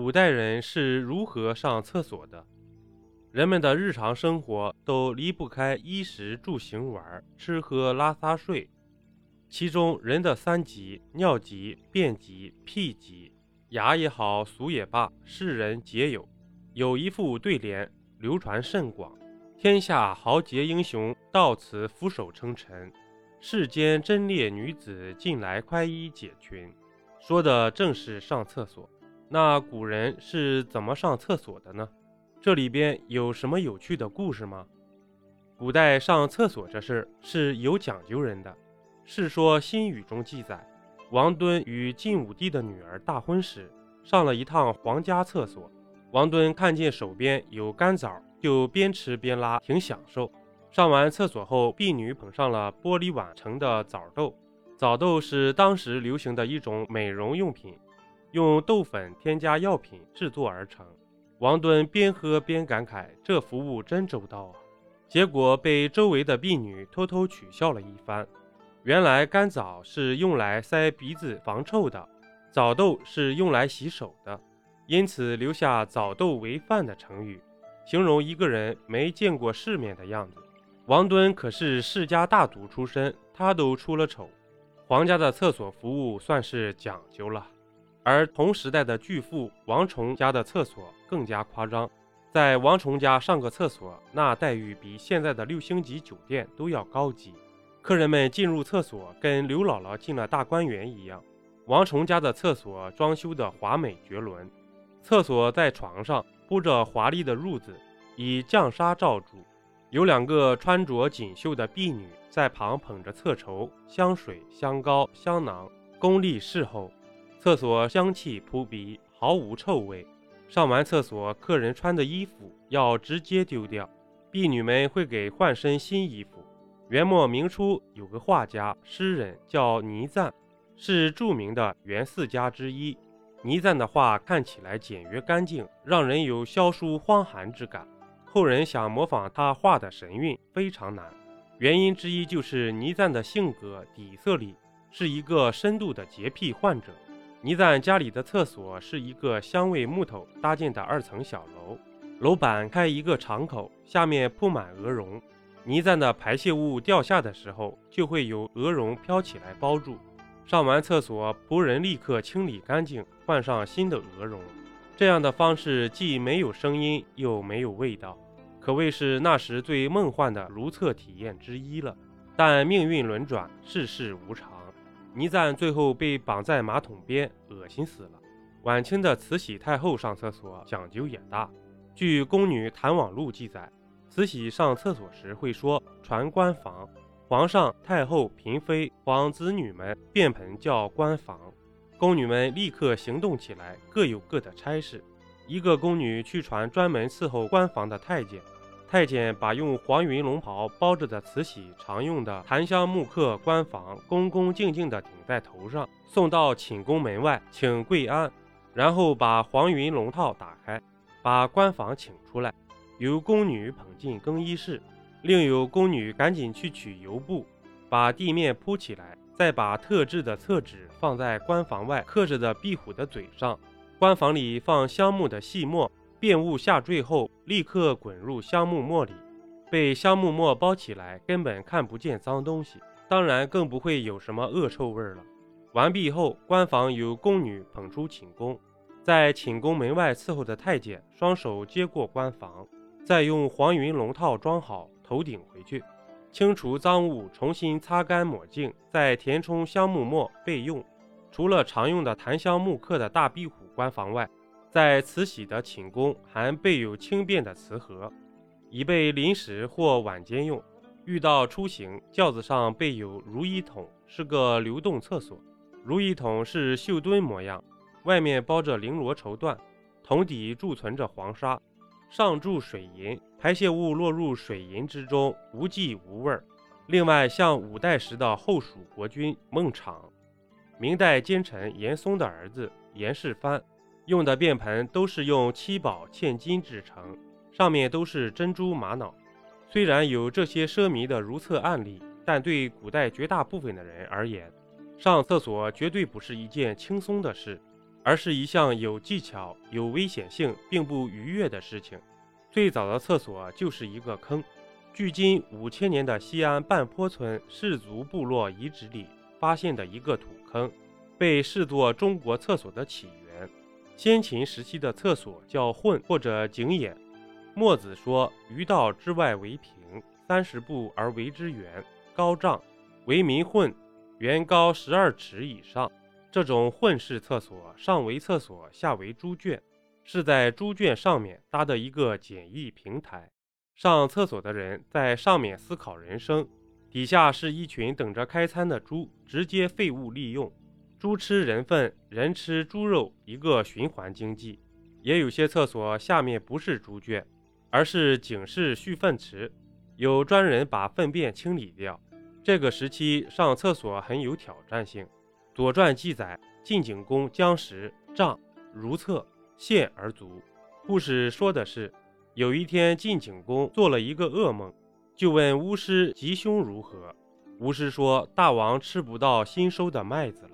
古代人是如何上厕所的？人们的日常生活都离不开衣食住行玩、吃喝拉撒睡，其中人的三急：尿急、便急、屁急。雅也好，俗也罢，世人皆有。有一副对联流传甚广：“天下豪杰英雄到此俯首称臣，世间贞烈女子近来宽衣解裙。”说的正是上厕所。那古人是怎么上厕所的呢？这里边有什么有趣的故事吗？古代上厕所这事是有讲究人的。《世说新语》中记载。王敦与晋武帝的女儿大婚时，上了一趟皇家厕所。王敦看见手边有干枣，就边吃边拉，挺享受。上完厕所后，婢女捧上了玻璃碗盛的枣豆。枣豆是当时流行的一种美容用品，用豆粉添加药品制作而成。王敦边喝边感慨：“这服务真周到啊！”结果被周围的婢女偷偷取笑了一番。原来干枣是用来塞鼻子防臭的，枣豆是用来洗手的，因此留下“枣豆为饭”的成语，形容一个人没见过世面的样子。王敦可是世家大族出身，他都出了丑，皇家的厕所服务算是讲究了。而同时代的巨富王崇家的厕所更加夸张，在王崇家上个厕所，那待遇比现在的六星级酒店都要高级。客人们进入厕所，跟刘姥姥进了大观园一样。王崇家的厕所装修的华美绝伦，厕所在床上铺着华丽的褥子，以绛纱罩住。有两个穿着锦绣的婢女在旁捧着厕筹、香水、香膏、香囊，恭立侍候。厕所香气扑鼻，毫无臭味。上完厕所，客人穿的衣服要直接丢掉，婢女们会给换身新衣服。元末明初有个画家诗人叫倪瓒，是著名的元四家之一。倪瓒的画看起来简约干净，让人有萧疏荒寒之感。后人想模仿他画的神韵非常难，原因之一就是倪瓒的性格底色里是一个深度的洁癖患者。倪瓒家里的厕所是一个香味木头搭建的二层小楼，楼板开一个敞口，下面铺满鹅绒。倪瓒的排泄物掉下的时候，就会有鹅绒飘起来包住。上完厕所，仆人立刻清理干净，换上新的鹅绒。这样的方式既没有声音，又没有味道，可谓是那时最梦幻的如厕体验之一了。但命运轮转，世事无常，倪瓒最后被绑在马桶边，恶心死了。晚清的慈禧太后上厕所讲究也大，据《宫女谈往录》记载。慈禧上厕所时会说：“传官房，皇上、太后、嫔妃、皇子女们便盆叫官房。”宫女们立刻行动起来，各有各的差事。一个宫女去传专门伺候官房的太监，太监把用黄云龙袍包着的慈禧常用的檀香木刻官房恭恭敬敬地顶在头上，送到寝宫门外，请跪安，然后把黄云龙套打开，把官房请出来。由宫女捧进更衣室，另有宫女赶紧去取油布，把地面铺起来，再把特制的厕纸放在官房外刻着的壁虎的嘴上。官房里放香木的细末，便物下坠后立刻滚入香木末里，被香木末包起来，根本看不见脏东西，当然更不会有什么恶臭味了。完毕后，官房由宫女捧出寝宫，在寝宫门外伺候的太监双手接过官房。再用黄云龙套装好，头顶回去，清除脏物，重新擦干抹净，再填充香木末备用。除了常用的檀香木刻的大壁虎官房外，在慈禧的寝宫还备有轻便的瓷盒，以备临时或晚间用。遇到出行，轿子上备有如意桶，是个流动厕所。如意桶是绣墩模样，外面包着绫罗绸缎，桶底贮存着黄沙。上注水银，排泄物落入水银之中，无迹无味儿。另外，像五代时的后蜀国君孟昶，明代奸臣严嵩的儿子严世蕃用的便盆，都是用七宝嵌金制成，上面都是珍珠玛瑙。虽然有这些奢靡的如厕案例，但对古代绝大部分的人而言，上厕所绝对不是一件轻松的事。而是一项有技巧、有危险性并不愉悦的事情。最早的厕所就是一个坑。距今五千年的西安半坡村氏族部落遗址里发现的一个土坑，被视作中国厕所的起源。先秦时期的厕所叫混或者井眼。墨子说：“鱼道之外为平，三十步而为之圆，高丈，为民混，圆高十二尺以上。”这种混式厕所上为厕所，下为猪圈，是在猪圈上面搭的一个简易平台。上厕所的人在上面思考人生，底下是一群等着开餐的猪，直接废物利用，猪吃人粪，人吃猪肉，一个循环经济。也有些厕所下面不是猪圈，而是井式蓄粪池，有专人把粪便清理掉。这个时期上厕所很有挑战性。《左传》记载，晋景公将食胀如厕，陷而足。故事说的是。有一天，晋景公做了一个噩梦，就问巫师吉凶如何。巫师说：“大王吃不到新收的麦子了。”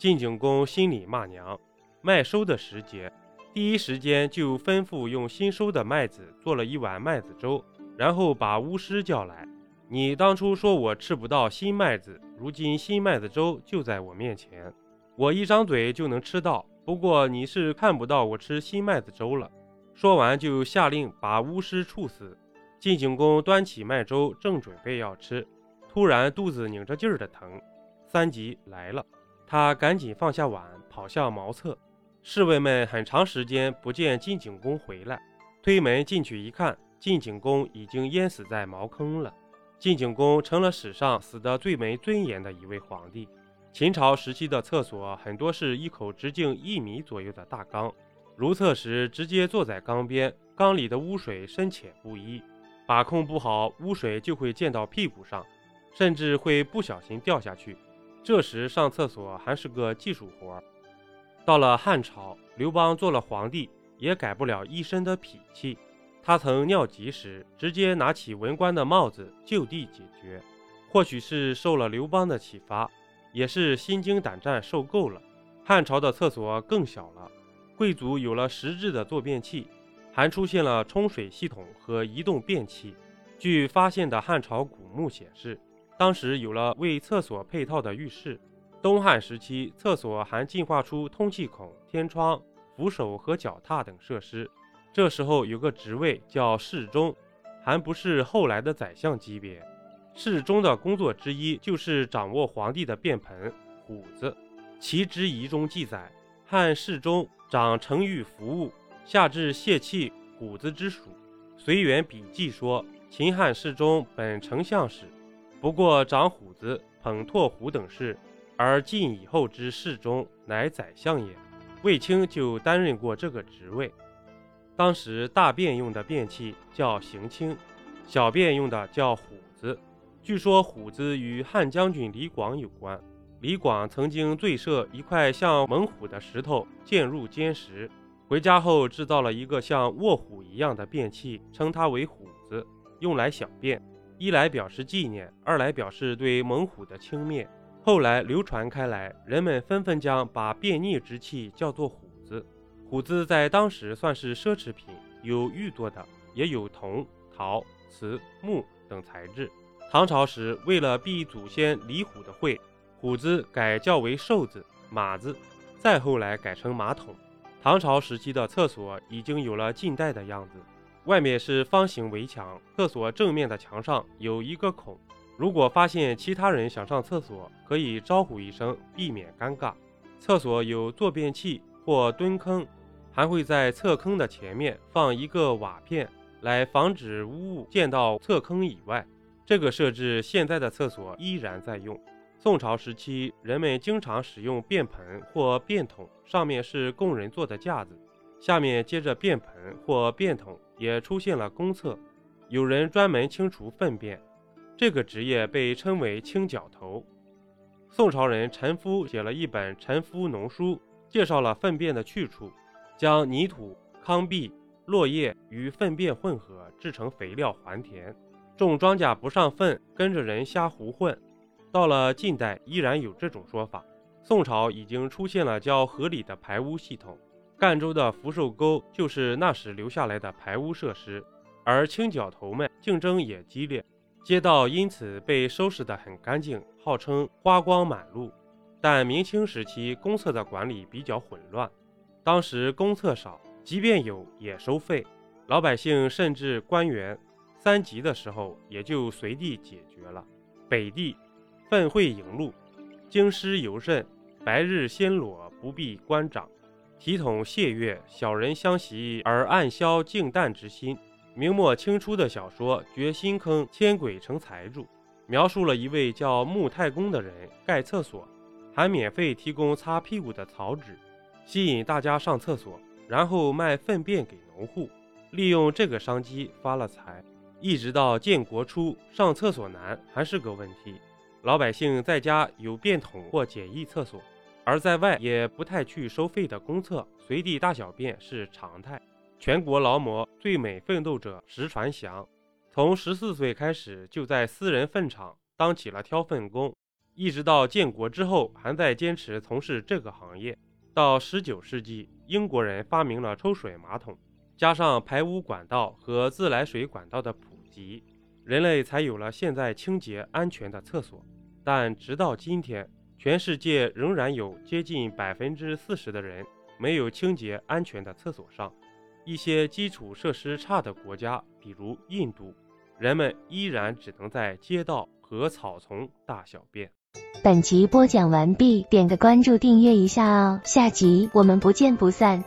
晋景公心里骂娘。麦收的时节，第一时间就吩咐用新收的麦子做了一碗麦子粥，然后把巫师叫来：“你当初说我吃不到新麦子，如今新麦子粥就在我面前，我一张嘴就能吃到。不过你是看不到我吃新麦子粥了。”说完，就下令把巫师处死。晋景公端起麦粥，正准备要吃，突然肚子拧着劲儿的疼，三急来了。他赶紧放下碗，跑向茅厕。侍卫们很长时间不见晋景公回来，推门进去一看，晋景公已经淹死在茅坑了。晋景公成了史上死得最没尊严的一位皇帝。秦朝时期的厕所很多是一口直径一米左右的大缸。如厕时，直接坐在缸边，缸里的污水深浅不一，把控不好，污水就会溅到屁股上，甚至会不小心掉下去。这时上厕所还是个技术活儿。到了汉朝，刘邦做了皇帝，也改不了一身的脾气。他曾尿急时，直接拿起文官的帽子就地解决。或许是受了刘邦的启发，也是心惊胆战受够了，汉朝的厕所更小了。贵族有了实质的坐便器，还出现了冲水系统和移动便器。据发现的汉朝古墓显示，当时有了为厕所配套的浴室。东汉时期，厕所还进化出通气孔、天窗、扶手和脚踏等设施。这时候有个职位叫侍中，还不是后来的宰相级别。侍中的工作之一就是掌握皇帝的便盆虎子。其之仪中记载，汉侍中。掌承御服务，下至泄气虎子之属。随园笔记说，秦汉侍中本丞相使，不过长虎子、捧拓虎等事，而晋以后之侍中乃宰相也。卫青就担任过这个职位。当时大便用的便器叫行清，小便用的叫虎子。据说虎子与汉将军李广有关。李广曾经醉射一块像猛虎的石头，渐入坚石。回家后制造了一个像卧虎一样的便器，称它为虎子，用来小便。一来表示纪念，二来表示对猛虎的轻蔑。后来流传开来，人们纷纷将把便溺之器叫做虎子。虎子在当时算是奢侈品，有玉做的，也有铜、陶、瓷、木等材质。唐朝时，为了避祖先李虎的讳。虎子改叫为瘦子、马子，再后来改成马桶。唐朝时期的厕所已经有了近代的样子，外面是方形围墙，厕所正面的墙上有一个孔。如果发现其他人想上厕所，可以招呼一声，避免尴尬。厕所有坐便器或蹲坑，还会在厕坑的前面放一个瓦片，来防止污物溅到厕坑以外。这个设置现在的厕所依然在用。宋朝时期，人们经常使用便盆或便桶，上面是供人坐的架子，下面接着便盆或便桶，也出现了公厕，有人专门清除粪便，这个职业被称为清脚头。宋朝人陈夫写了一本《陈夫农书》，介绍了粪便的去处，将泥土、糠秕、落叶与粪便混合，制成肥料还田，种庄稼不上粪，跟着人瞎胡混。到了近代，依然有这种说法。宋朝已经出现了较合理的排污系统。赣州的福寿沟就是那时留下来的排污设施，而清剿头们竞争也激烈，街道因此被收拾得很干净，号称花光满路。但明清时期公厕的管理比较混乱，当时公厕少，即便有也收费，老百姓甚至官员三级的时候也就随地解决了。北地粪秽盈路，京师尤甚，白日鲜裸，不必官长。体统谢月，小人相习而暗消静淡之心。明末清初的小说《掘新坑千鬼成财主》，描述了一位叫穆太公的人盖厕所，还免费提供擦屁股的草纸，吸引大家上厕所，然后卖粪便给农户，利用这个商机发了财。一直到建国初，上厕所难还是个问题，老百姓在家有便桶或简易厕所。而在外也不太去收费的公厕，随地大小便是常态。全国劳模最美奋斗者石传祥，从十四岁开始就在私人粪场当起了挑粪工，一直到建国之后还在坚持从事这个行业。到十九世纪，英国人发明了抽水马桶，加上排污管道和自来水管道的普及，人类才有了现在清洁安全的厕所。但直到今天。全世界仍然有接近百分之四十的人没有清洁安全的厕所上。一些基础设施差的国家，比如印度，人们依然只能在街道和草丛大小便。本集播讲完毕，点个关注，订阅一下哦，下集我们不见不散。